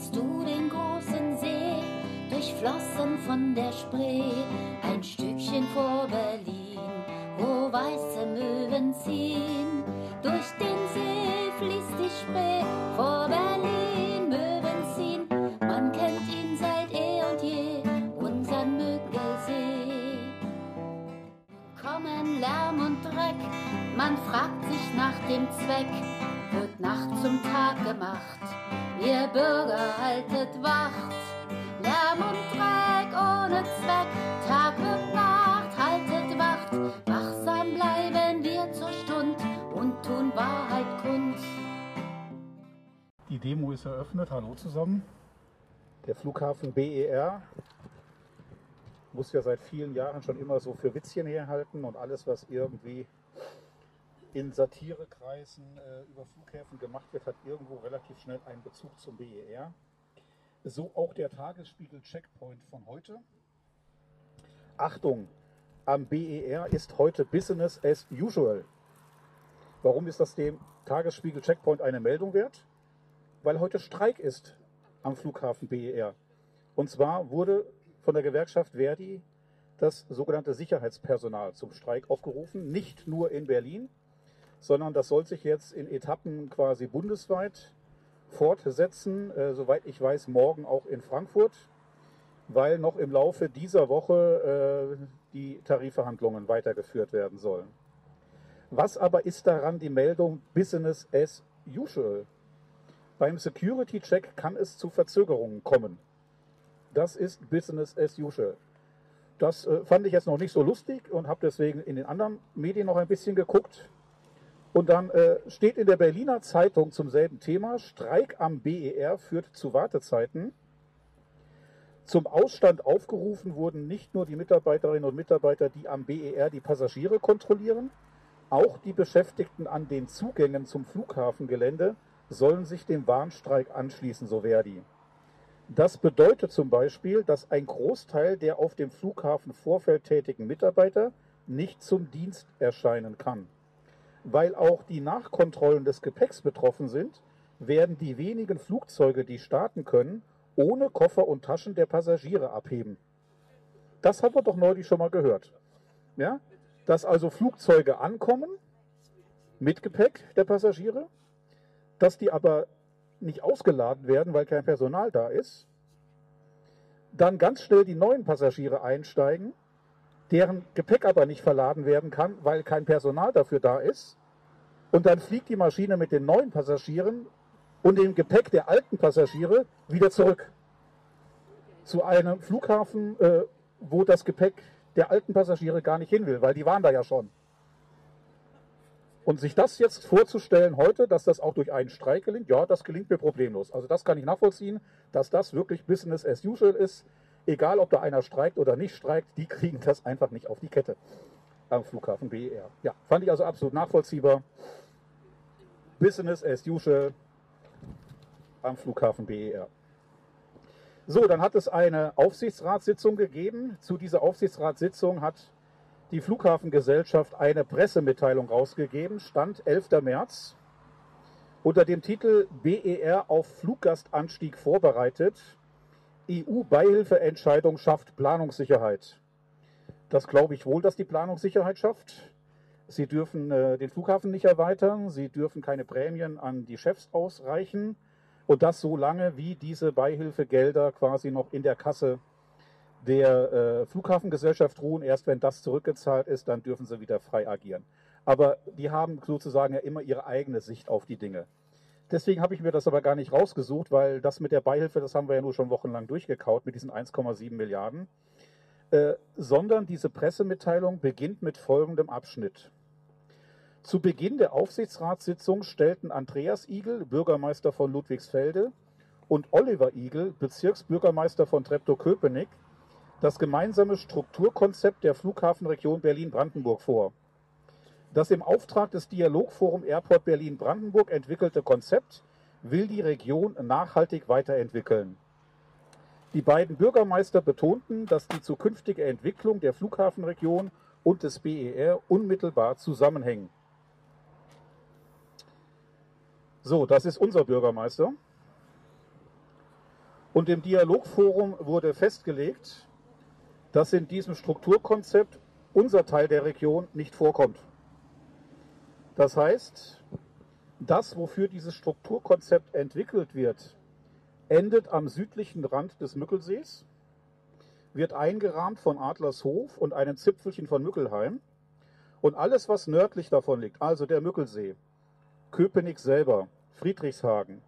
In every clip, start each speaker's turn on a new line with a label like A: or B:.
A: siehst du den großen See, durchflossen von der Spree, ein Stückchen vor Berlin, wo weiße Möwen ziehen. Durch den See fließt die Spree, vor Berlin Möwen ziehen. Man kennt ihn seit eh und je, unseren Müggelsee. Kommen Lärm und Dreck, man fragt sich nach dem Zweck, wird Nacht zum Tag gemacht. Ihr Bürger haltet Wacht, Lärm und Dreck ohne Zweck, Tag und Nacht haltet Wacht, wachsam bleiben wir zur Stund und tun Wahrheit kund.
B: Die Demo ist eröffnet. Hallo zusammen. Der Flughafen BER muss ja seit vielen Jahren schon immer so für Witzchen herhalten und alles, was irgendwie in Satirekreisen äh, über Flughäfen gemacht wird, hat irgendwo relativ schnell einen Bezug zum BER. So auch der Tagesspiegel Checkpoint von heute. Achtung, am BER ist heute Business as usual. Warum ist das dem Tagesspiegel Checkpoint eine Meldung wert? Weil heute Streik ist am Flughafen BER. Und zwar wurde von der Gewerkschaft Verdi das sogenannte Sicherheitspersonal zum Streik aufgerufen, nicht nur in Berlin, sondern das soll sich jetzt in Etappen quasi bundesweit fortsetzen, äh, soweit ich weiß, morgen auch in Frankfurt, weil noch im Laufe dieser Woche äh, die Tarifverhandlungen weitergeführt werden sollen. Was aber ist daran die Meldung Business as usual? Beim Security Check kann es zu Verzögerungen kommen. Das ist Business as usual. Das äh, fand ich jetzt noch nicht so lustig und habe deswegen in den anderen Medien noch ein bisschen geguckt. Und dann äh, steht in der Berliner Zeitung zum selben Thema, Streik am BER führt zu Wartezeiten. Zum Ausstand aufgerufen wurden nicht nur die Mitarbeiterinnen und Mitarbeiter, die am BER die Passagiere kontrollieren, auch die Beschäftigten an den Zugängen zum Flughafengelände sollen sich dem Warnstreik anschließen, so Verdi. Das bedeutet zum Beispiel, dass ein Großteil der auf dem Flughafen Vorfeld tätigen Mitarbeiter nicht zum Dienst erscheinen kann. Weil auch die Nachkontrollen des Gepäcks betroffen sind, werden die wenigen Flugzeuge, die starten können, ohne Koffer und Taschen der Passagiere abheben. Das haben wir doch neulich schon mal gehört. Ja? Dass also Flugzeuge ankommen mit Gepäck der Passagiere, dass die aber nicht ausgeladen werden, weil kein Personal da ist, dann ganz schnell die neuen Passagiere einsteigen, deren Gepäck aber nicht verladen werden kann, weil kein Personal dafür da ist, und dann fliegt die Maschine mit den neuen Passagieren und dem Gepäck der alten Passagiere wieder zurück zu einem Flughafen, äh, wo das Gepäck der alten Passagiere gar nicht hin will, weil die waren da ja schon. Und sich das jetzt vorzustellen heute, dass das auch durch einen Streik gelingt, ja, das gelingt mir problemlos. Also das kann ich nachvollziehen, dass das wirklich Business as usual ist. Egal, ob da einer streikt oder nicht streikt, die kriegen das einfach nicht auf die Kette am Flughafen BER. Ja, fand ich also absolut nachvollziehbar. Business as usual am Flughafen BER. So, dann hat es eine Aufsichtsratssitzung gegeben. Zu dieser Aufsichtsratssitzung hat die Flughafengesellschaft eine Pressemitteilung rausgegeben, Stand 11. März, unter dem Titel BER auf Fluggastanstieg vorbereitet. EU-Beihilfeentscheidung schafft Planungssicherheit. Das glaube ich wohl, dass die Planungssicherheit schafft. Sie dürfen äh, den Flughafen nicht erweitern, sie dürfen keine Prämien an die Chefs ausreichen und das so lange, wie diese Beihilfegelder quasi noch in der Kasse der äh, Flughafengesellschaft ruhen. Erst wenn das zurückgezahlt ist, dann dürfen sie wieder frei agieren. Aber die haben sozusagen ja immer ihre eigene Sicht auf die Dinge. Deswegen habe ich mir das aber gar nicht rausgesucht, weil das mit der Beihilfe, das haben wir ja nur schon wochenlang durchgekaut mit diesen 1,7 Milliarden. Äh, sondern diese Pressemitteilung beginnt mit folgendem Abschnitt. Zu Beginn der Aufsichtsratssitzung stellten Andreas Igel, Bürgermeister von Ludwigsfelde, und Oliver Igel, Bezirksbürgermeister von Treptow-Köpenick, das gemeinsame Strukturkonzept der Flughafenregion Berlin-Brandenburg vor. Das im Auftrag des Dialogforum Airport Berlin-Brandenburg entwickelte Konzept will die Region nachhaltig weiterentwickeln. Die beiden Bürgermeister betonten, dass die zukünftige Entwicklung der Flughafenregion und des BER unmittelbar zusammenhängen. So, das ist unser Bürgermeister. Und im Dialogforum wurde festgelegt, dass in diesem Strukturkonzept unser Teil der Region nicht vorkommt. Das heißt, das, wofür dieses Strukturkonzept entwickelt wird, endet am südlichen Rand des Mückelsees, wird eingerahmt von Adlershof und einem Zipfelchen von Mückelheim. Und alles, was nördlich davon liegt, also der Mückelsee, Köpenick selber, Friedrichshagen,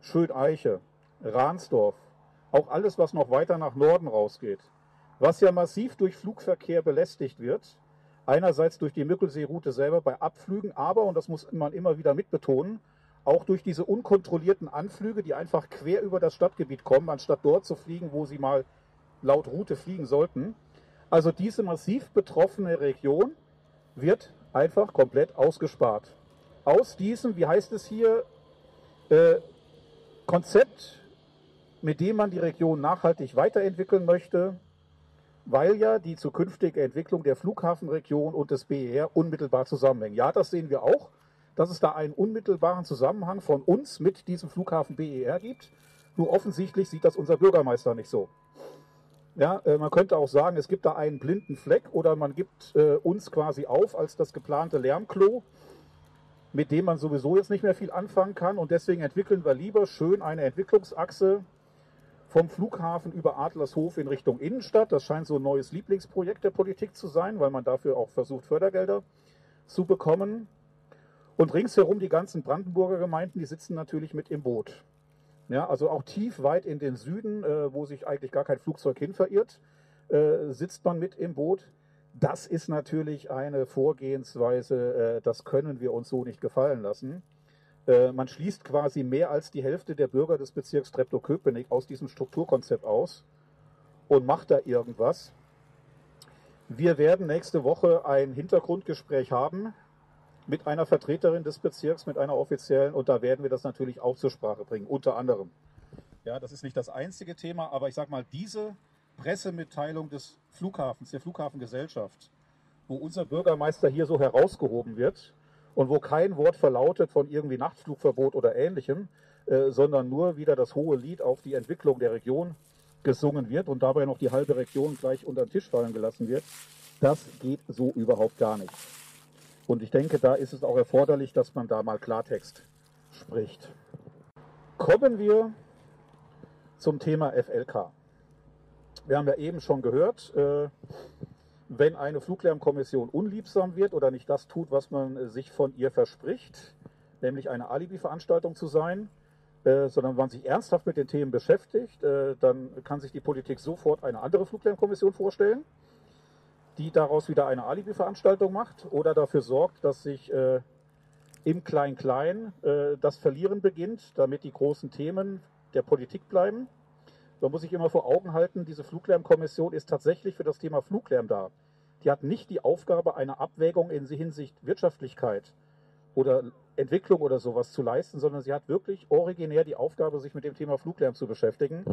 B: Schöneiche, Ransdorf, auch alles, was noch weiter nach Norden rausgeht, was ja massiv durch Flugverkehr belästigt wird, einerseits durch die Mückelseeroute selber bei Abflügen, aber, und das muss man immer wieder mitbetonen, auch durch diese unkontrollierten Anflüge, die einfach quer über das Stadtgebiet kommen, anstatt dort zu fliegen, wo sie mal laut Route fliegen sollten. Also diese massiv betroffene Region wird einfach komplett ausgespart. Aus diesem, wie heißt es hier, äh, Konzept, mit dem man die Region nachhaltig weiterentwickeln möchte, weil ja die zukünftige Entwicklung der Flughafenregion und des BER unmittelbar zusammenhängen. Ja, das sehen wir auch, dass es da einen unmittelbaren Zusammenhang von uns mit diesem Flughafen BER gibt. Nur offensichtlich sieht das unser Bürgermeister nicht so. Ja, äh, man könnte auch sagen, es gibt da einen blinden Fleck oder man gibt äh, uns quasi auf als das geplante Lärmklo, mit dem man sowieso jetzt nicht mehr viel anfangen kann. Und deswegen entwickeln wir lieber schön eine Entwicklungsachse vom Flughafen über Adlershof in Richtung Innenstadt. Das scheint so ein neues Lieblingsprojekt der Politik zu sein, weil man dafür auch versucht, Fördergelder zu bekommen. Und ringsherum die ganzen Brandenburger Gemeinden, die sitzen natürlich mit im Boot. Ja, also auch tief weit in den Süden, äh, wo sich eigentlich gar kein Flugzeug hin verirrt, äh, sitzt man mit im Boot. Das ist natürlich eine Vorgehensweise, äh, das können wir uns so nicht gefallen lassen. Äh, man schließt quasi mehr als die Hälfte der Bürger des Bezirks Treptow-Köpenick aus diesem Strukturkonzept aus und macht da irgendwas. Wir werden nächste Woche ein Hintergrundgespräch haben mit einer Vertreterin des Bezirks, mit einer offiziellen, und da werden wir das natürlich auch zur Sprache bringen, unter anderem. Ja, das ist nicht das einzige Thema, aber ich sage mal, diese Pressemitteilung des Flughafens, der Flughafengesellschaft, wo unser Bürgermeister hier so herausgehoben wird und wo kein Wort verlautet von irgendwie Nachtflugverbot oder ähnlichem, äh, sondern nur wieder das hohe Lied auf die Entwicklung der Region gesungen wird und dabei noch die halbe Region gleich unter den Tisch fallen gelassen wird, das geht so überhaupt gar nicht. Und ich denke, da ist es auch erforderlich, dass man da mal Klartext spricht. Kommen wir zum Thema FLK. Wir haben ja eben schon gehört, äh, wenn eine Fluglärmkommission unliebsam wird oder nicht das tut, was man sich von ihr verspricht, nämlich eine Alibi-Veranstaltung zu sein, äh, sondern man sich ernsthaft mit den Themen beschäftigt, äh, dann kann sich die Politik sofort eine andere Fluglärmkommission vorstellen die daraus wieder eine Alibi-Veranstaltung macht oder dafür sorgt, dass sich äh, im Klein-Klein äh, das Verlieren beginnt, damit die großen Themen der Politik bleiben. Man muss sich immer vor Augen halten, diese Fluglärmkommission ist tatsächlich für das Thema Fluglärm da. Die hat nicht die Aufgabe, eine Abwägung in Hinsicht Wirtschaftlichkeit oder Entwicklung oder sowas zu leisten, sondern sie hat wirklich originär die Aufgabe, sich mit dem Thema Fluglärm zu beschäftigen,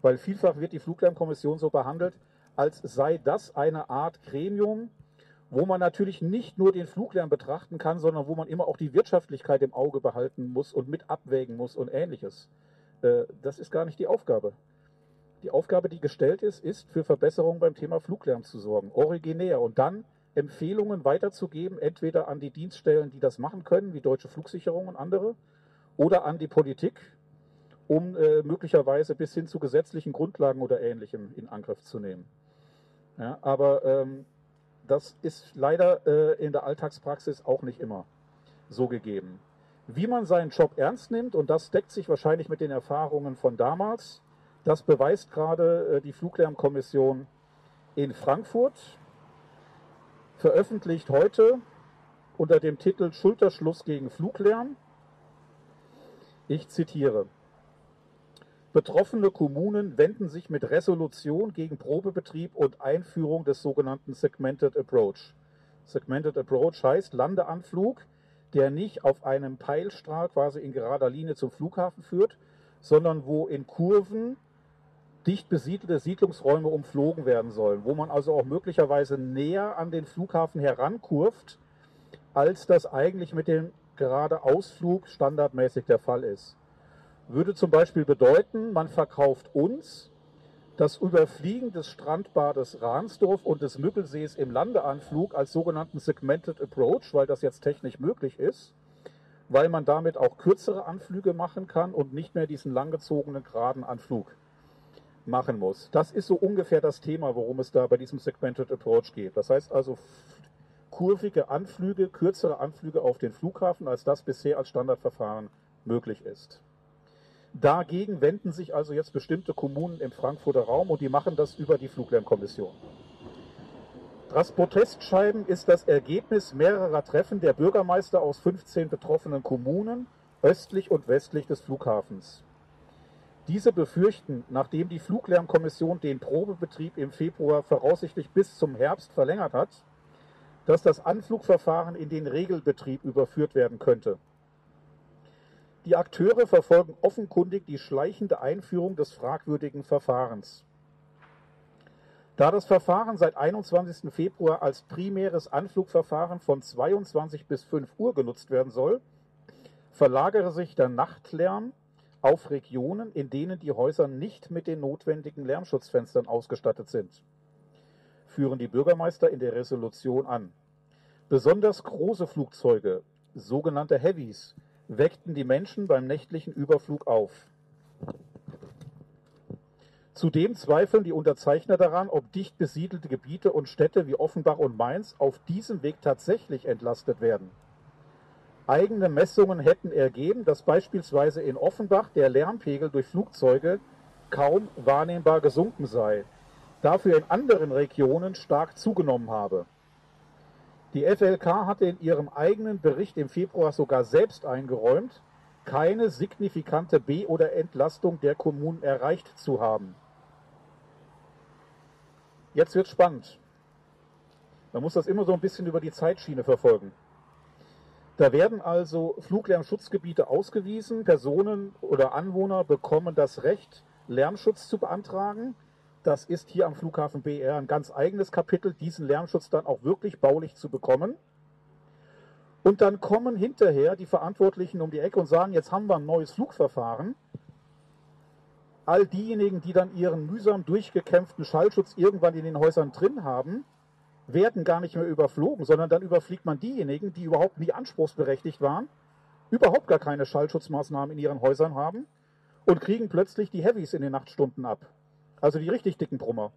B: weil vielfach wird die Fluglärmkommission so behandelt, als sei das eine Art Gremium, wo man natürlich nicht nur den Fluglärm betrachten kann, sondern wo man immer auch die Wirtschaftlichkeit im Auge behalten muss und mit abwägen muss und ähnliches. Äh, das ist gar nicht die Aufgabe. Die Aufgabe, die gestellt ist, ist für Verbesserungen beim Thema Fluglärm zu sorgen, originär und dann Empfehlungen weiterzugeben, entweder an die Dienststellen, die das machen können, wie Deutsche Flugsicherung und andere, oder an die Politik, um äh, möglicherweise bis hin zu gesetzlichen Grundlagen oder Ähnlichem in Angriff zu nehmen. Ja, aber ähm, das ist leider äh, in der Alltagspraxis auch nicht immer so gegeben. Wie man seinen Job ernst nimmt, und das deckt sich wahrscheinlich mit den Erfahrungen von damals, das beweist gerade äh, die Fluglärmkommission in Frankfurt, veröffentlicht heute unter dem Titel Schulterschluss gegen Fluglärm. Ich zitiere. Betroffene Kommunen wenden sich mit Resolution gegen Probebetrieb und Einführung des sogenannten Segmented Approach. Segmented Approach heißt Landeanflug, der nicht auf einem Peilstrahl quasi in gerader Linie zum Flughafen führt, sondern wo in Kurven dicht besiedelte Siedlungsräume umflogen werden sollen, wo man also auch möglicherweise näher an den Flughafen herankurft, als das eigentlich mit dem Geradeausflug standardmäßig der Fall ist. würde zum Beispiel bedeuten, man verkauft uns das Überfliegen des Strandbades Ransdorf und des Müggelsees im Landeanflug als sogenannten Segmented Approach, weil das jetzt technisch möglich ist, weil man damit auch kürzere Anflüge machen kann und nicht mehr diesen langgezogenen geraden Anflug machen muss. Das ist so ungefähr das Thema, worum es da bei diesem Segmented Approach geht. Das heißt also kurvige Anflüge, kürzere Anflüge auf den Flughafen, als das bisher als Standardverfahren möglich ist. Dagegen wenden sich also jetzt bestimmte Kommunen im Frankfurter Raum und die machen das über die Fluglärmkommission. Das Protestschreiben ist das Ergebnis mehrerer Treffen der Bürgermeister aus 15 betroffenen Kommunen östlich und westlich des Flughafens. Diese befürchten, nachdem die Fluglärmkommission den Probebetrieb im Februar voraussichtlich bis zum Herbst verlängert hat, dass das Anflugverfahren in den Regelbetrieb überführt werden könnte. Die Akteure verfolgen offenkundig die schleichende Einführung des fragwürdigen Verfahrens. Da das Verfahren seit 21. Februar als primäres Anflugverfahren von 22 bis 5 Uhr genutzt werden soll, verlagere sich der Nachtlärm auf Regionen, in denen die Häuser nicht mit den notwendigen Lärmschutzfenstern ausgestattet sind, führen die Bürgermeister in der Resolution an. Besonders große Flugzeuge, sogenannte Heavies, weckten die Menschen beim nächtlichen Überflug auf. Zudem zweifeln die Unterzeichner daran, ob dicht besiedelte Gebiete und Städte wie Offenbach und Mainz auf diesem Weg tatsächlich entlastet werden. Eigene Messungen hätten ergeben, dass beispielsweise in Offenbach der Lärmpegel durch Flugzeuge kaum wahrnehmbar gesunken sei, dafür in anderen Regionen stark zugenommen habe. Die FLK hatte in ihrem eigenen Bericht im Februar sogar selbst eingeräumt, keine signifikante B- oder Entlastung der Kommunen erreicht zu haben. Jetzt wird spannend. Man muss das immer so ein bisschen über die Zeitschiene verfolgen. Da werden also Fluglärmschutzgebiete ausgewiesen. Personen oder Anwohner bekommen das Recht, Lärmschutz zu beantragen. Das ist hier am Flughafen BR ein ganz eigenes Kapitel, diesen Lärmschutz dann auch wirklich baulich zu bekommen. Und dann kommen hinterher die Verantwortlichen um die Ecke und sagen, jetzt haben wir ein neues Flugverfahren. All diejenigen, die dann ihren mühsam durchgekämpften Schallschutz irgendwann in den Häusern drin haben, werden gar nicht mehr überflogen, sondern dann überfliegt man diejenigen, die überhaupt nie anspruchsberechtigt waren, überhaupt gar keine Schallschutzmaßnahmen in ihren Häusern haben und kriegen plötzlich die Heavies in den Nachtstunden ab. Also die richtig dicken Brummer.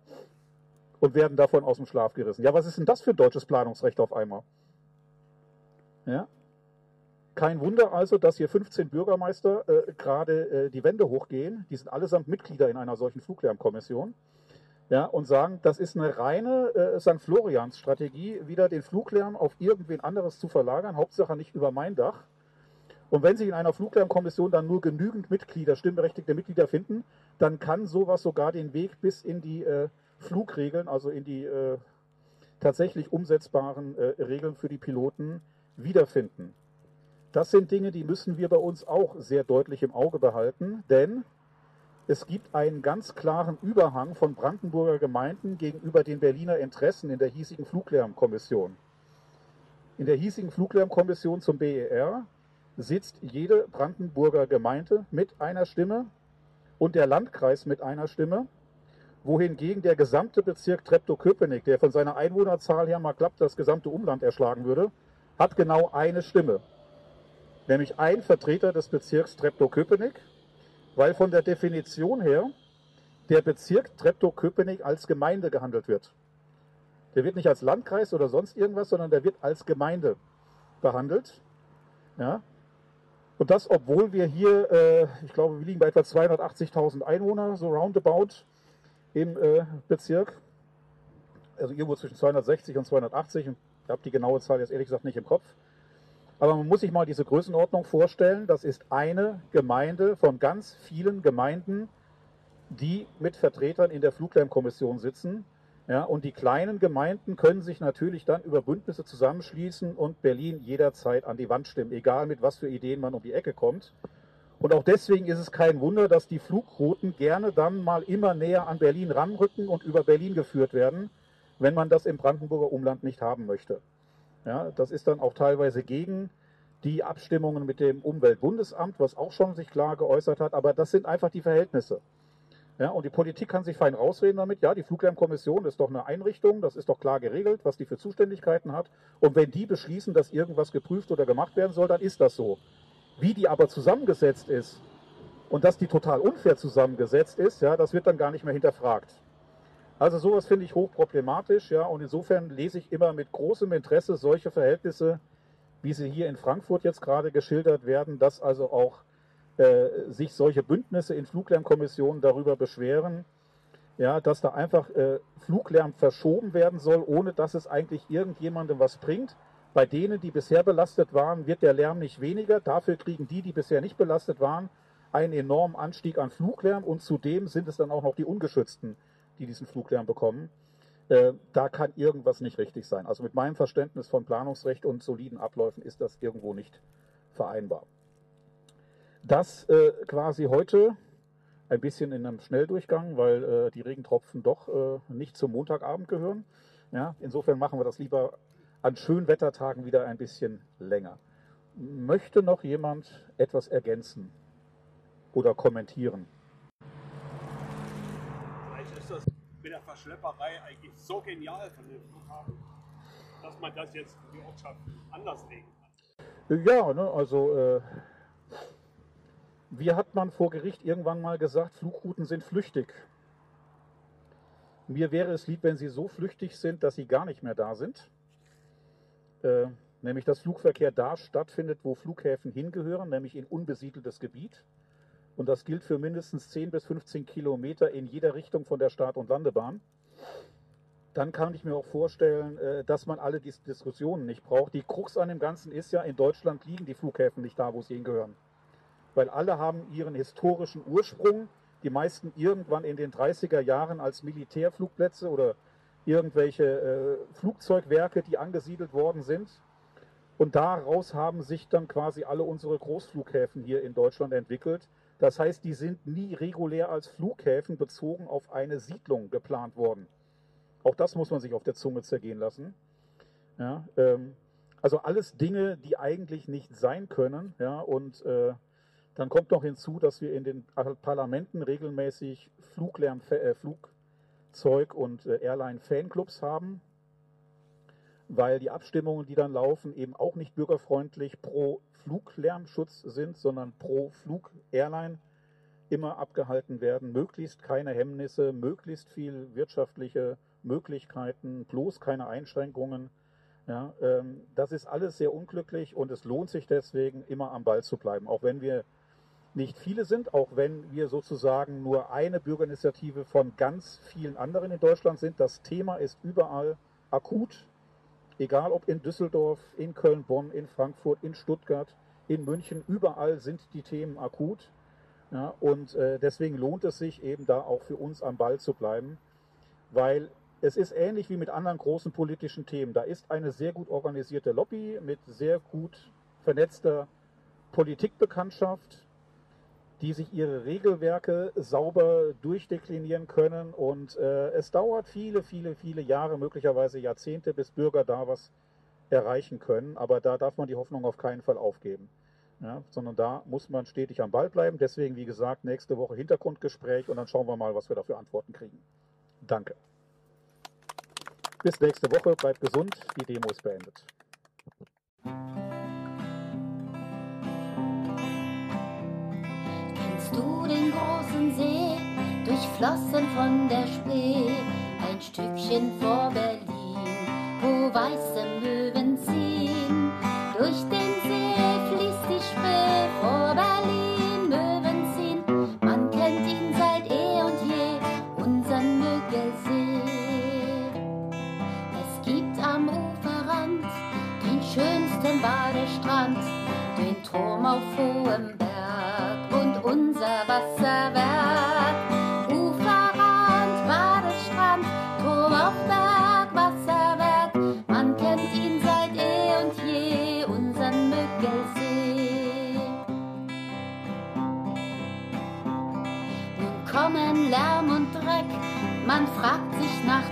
B: Und werden davon aus dem Schlaf gerissen. Ja, was ist denn das für deutsches Planungsrecht auf einmal? Ja? Kein Wunder also, dass hier 15 Bürgermeister äh, gerade äh, die Wände hochgehen. Die sind allesamt Mitglieder in einer solchen Fluglärmkommission. Ja, und sagen, das ist eine reine äh, St. Florians-Strategie, wieder den Fluglärm auf irgendwen anderes zu verlagern, Hauptsache nicht über mein Dach. Und wenn sich in einer Fluglärmkommission dann nur genügend Mitglieder, stimmberechtigte Mitglieder finden, dann kann sowas sogar den Weg bis in die äh, Flugregeln, also in die äh, tatsächlich umsetzbaren äh, Regeln für die Piloten wiederfinden. Das sind Dinge, die müssen wir bei uns auch sehr deutlich im Auge behalten, denn es gibt einen ganz klaren Überhang von Brandenburger Gemeinden gegenüber den Berliner Interessen in der hiesigen Fluglärmkommission. In der hiesigen Fluglärmkommission zum BER sitzt jede Brandenburger Gemeinde mit einer Stimme und der Landkreis mit einer Stimme, wohingegen der gesamte Bezirk Treptow-Köpenick, der von seiner Einwohnerzahl her mal klappt, das gesamte Umland erschlagen würde, hat genau eine Stimme. Nämlich ein Vertreter des Bezirks Treptow-Köpenick, weil von der Definition her der Bezirk Treptow-Köpenick als Gemeinde gehandelt wird. Der wird nicht als Landkreis oder sonst irgendwas, sondern der wird als Gemeinde behandelt. Ja? Und das, obwohl wir hier, äh, ich glaube, wir liegen bei etwa 280.000 Einwohner, so roundabout im äh, Bezirk. Also irgendwo zwischen 260 und 280. Ich habe die genaue Zahl jetzt ehrlich gesagt nicht im Kopf. Aber man muss sich mal diese Größenordnung vorstellen. Das ist eine Gemeinde von ganz vielen Gemeinden, die mit Vertretern in der Fluglärmkommission sitzen. Ja, und die kleinen Gemeinden können sich natürlich dann über Bündnisse zusammenschließen und Berlin jederzeit an die Wand stimmen, egal mit was für Ideen man um die Ecke kommt. Und auch deswegen ist es kein Wunder, dass die Flugrouten gerne dann mal immer näher an Berlin ranrücken und über Berlin geführt werden, wenn man das im Brandenburger Umland nicht haben möchte. Ja, das ist dann auch teilweise gegen die Abstimmungen mit dem Umweltbundesamt, was auch schon sich klar geäußert hat, aber das sind einfach die Verhältnisse. Ja, und die Politik kann sich fein rausreden damit. Ja, die Fluglärmkommission ist doch eine Einrichtung, das ist doch klar geregelt, was die für Zuständigkeiten hat. Und wenn die beschließen, dass irgendwas geprüft oder gemacht werden soll, dann ist das so. Wie die aber zusammengesetzt ist und dass die total unfair zusammengesetzt ist, ja, das wird dann gar nicht mehr hinterfragt. Also sowas finde ich hochproblematisch, ja, und insofern lese ich immer mit großem Interesse solche Verhältnisse, wie sie hier in Frankfurt jetzt gerade geschildert werden, dass also auch äh, sich solche Bündnisse in Fluglärmkommissionen darüber beschweren, ja, dass da einfach äh, Fluglärm verschoben werden soll, ohne dass es eigentlich irgendjemandem was bringt. Bei denen, die bisher belastet waren, wird der Lärm nicht weniger. Dafür kriegen die, die bisher nicht belastet waren, einen enormen Anstieg an Fluglärm und zudem sind es dann auch noch die Ungeschützten, die diesen Fluglärm bekommen. Äh, da kann irgendwas nicht richtig sein. Also mit meinem Verständnis von Planungsrecht und soliden Abläufen ist das irgendwo nicht vereinbar das äh, quasi heute ein bisschen in einem Schnelldurchgang, weil äh, die Regentropfen doch äh, nicht zum Montagabend gehören. Ja, insofern machen wir das lieber an schönen Wettertagen wieder ein bisschen länger. Möchte noch jemand etwas ergänzen oder kommentieren?
C: Vielleicht ist das mit der Verschlepperei eigentlich so genial von dem Flughafen, dass man das jetzt für die Ortschaft anders legen kann.
B: Ja, ne, also äh, wie hat man vor Gericht irgendwann mal gesagt, Flugrouten sind flüchtig? Mir wäre es lieb, wenn sie so flüchtig sind, dass sie gar nicht mehr da sind. Äh, nämlich dass Flugverkehr da stattfindet, wo Flughäfen hingehören, nämlich in unbesiedeltes Gebiet. Und das gilt für mindestens 10 bis 15 Kilometer in jeder Richtung von der Start- und Landebahn. Dann kann ich mir auch vorstellen, äh, dass man alle diese Diskussionen nicht braucht. Die Krux an dem Ganzen ist ja, in Deutschland liegen die Flughäfen nicht da, wo sie hingehören weil alle haben ihren historischen Ursprung, die meisten irgendwann in den 30er Jahren als Militärflugplätze oder irgendwelche äh, Flugzeugwerke, die angesiedelt worden sind. Und daraus haben sich dann quasi alle unsere Großflughäfen hier in Deutschland entwickelt. Das heißt, die sind nie regulär als Flughäfen bezogen auf eine Siedlung geplant worden. Auch das muss man sich auf der Zunge zergehen lassen. Ja, ähm, also alles Dinge, die eigentlich nicht sein können. Ja, und äh, dann kommt noch hinzu, dass wir in den Parlamenten regelmäßig Fluglärm, äh, Flugzeug- und äh, Airline-Fanclubs haben, weil die Abstimmungen, die dann laufen, eben auch nicht bürgerfreundlich pro Fluglärmschutz sind, sondern pro Flug-Airline immer abgehalten werden. Möglichst keine Hemmnisse, möglichst viel wirtschaftliche Möglichkeiten, bloß keine Einschränkungen. Ja, ähm, das ist alles sehr unglücklich und es lohnt sich deswegen, immer am Ball zu bleiben, auch wenn wir nicht viele sind, auch wenn wir sozusagen nur eine Bürgerinitiative von ganz vielen anderen in Deutschland sind. Das Thema ist überall akut, egal ob in Düsseldorf, in Köln, Bonn, in Frankfurt, in Stuttgart, in München, überall sind die Themen akut. Ja, und äh, deswegen lohnt es sich eben da auch für uns am Ball zu bleiben, weil es ist ähnlich wie mit anderen großen politischen Themen. Da ist eine sehr gut organisierte Lobby mit sehr gut vernetzter Politikbekanntschaft, die sich ihre Regelwerke sauber durchdeklinieren können. Und äh, es dauert viele, viele, viele Jahre, möglicherweise Jahrzehnte, bis Bürger da was erreichen können. Aber da darf man die Hoffnung auf keinen Fall aufgeben. Ja, sondern da muss man stetig am Ball bleiben. Deswegen, wie gesagt, nächste Woche Hintergrundgespräch und dann schauen wir mal, was wir da für Antworten kriegen. Danke. Bis nächste Woche. Bleibt gesund. Die Demo ist beendet.
A: See, durchflossen von der Spree, ein Stückchen vor Berlin, wo weiße Möwen ziehen. Durch den See fließt die Spree vor Berlin, Möwen ziehen. Man kennt ihn seit eh und je, unseren Müggelsee. Es gibt am Uferrand den schönsten Badestrand, den Turm auf hohem Berg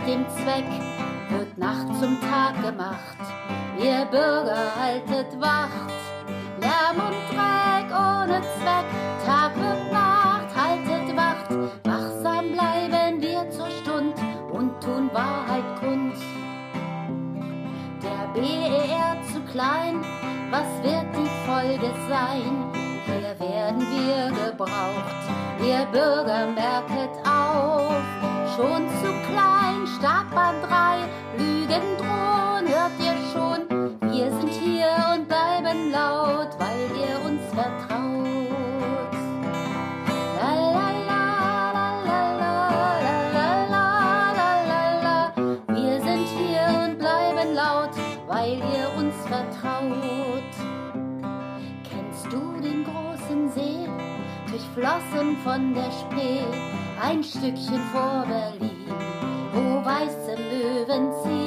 A: dem Zweck, wird Nacht zum Tag gemacht. Ihr Bürger haltet Wacht Lärm und Dreck ohne Zweck, Tag und Nacht haltet Wacht, wachsam bleiben wir zur Stund und tun Wahrheit kund. Der BER zu klein, was wird die Folge sein? Hier werden wir gebraucht, ihr Bürger merket vertraut. Kennst du den großen See, durchflossen von der Spree, ein Stückchen vor Berlin, wo weiße Möwen ziehen?